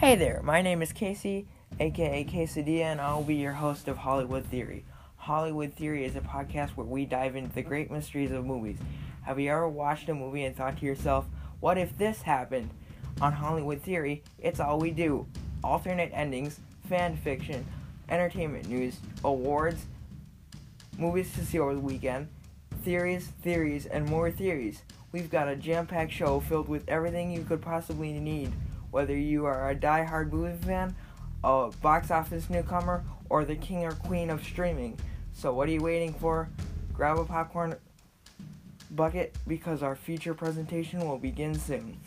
Hey there, my name is Casey, aka Quesadilla, and I'll be your host of Hollywood Theory. Hollywood Theory is a podcast where we dive into the great mysteries of movies. Have you ever watched a movie and thought to yourself, what if this happened? On Hollywood Theory, it's all we do alternate endings, fan fiction, entertainment news, awards, movies to see over the weekend, theories, theories, and more theories. We've got a jam packed show filled with everything you could possibly need whether you are a die-hard movie fan, a box office newcomer, or the king or queen of streaming. So, what are you waiting for? Grab a popcorn bucket because our feature presentation will begin soon.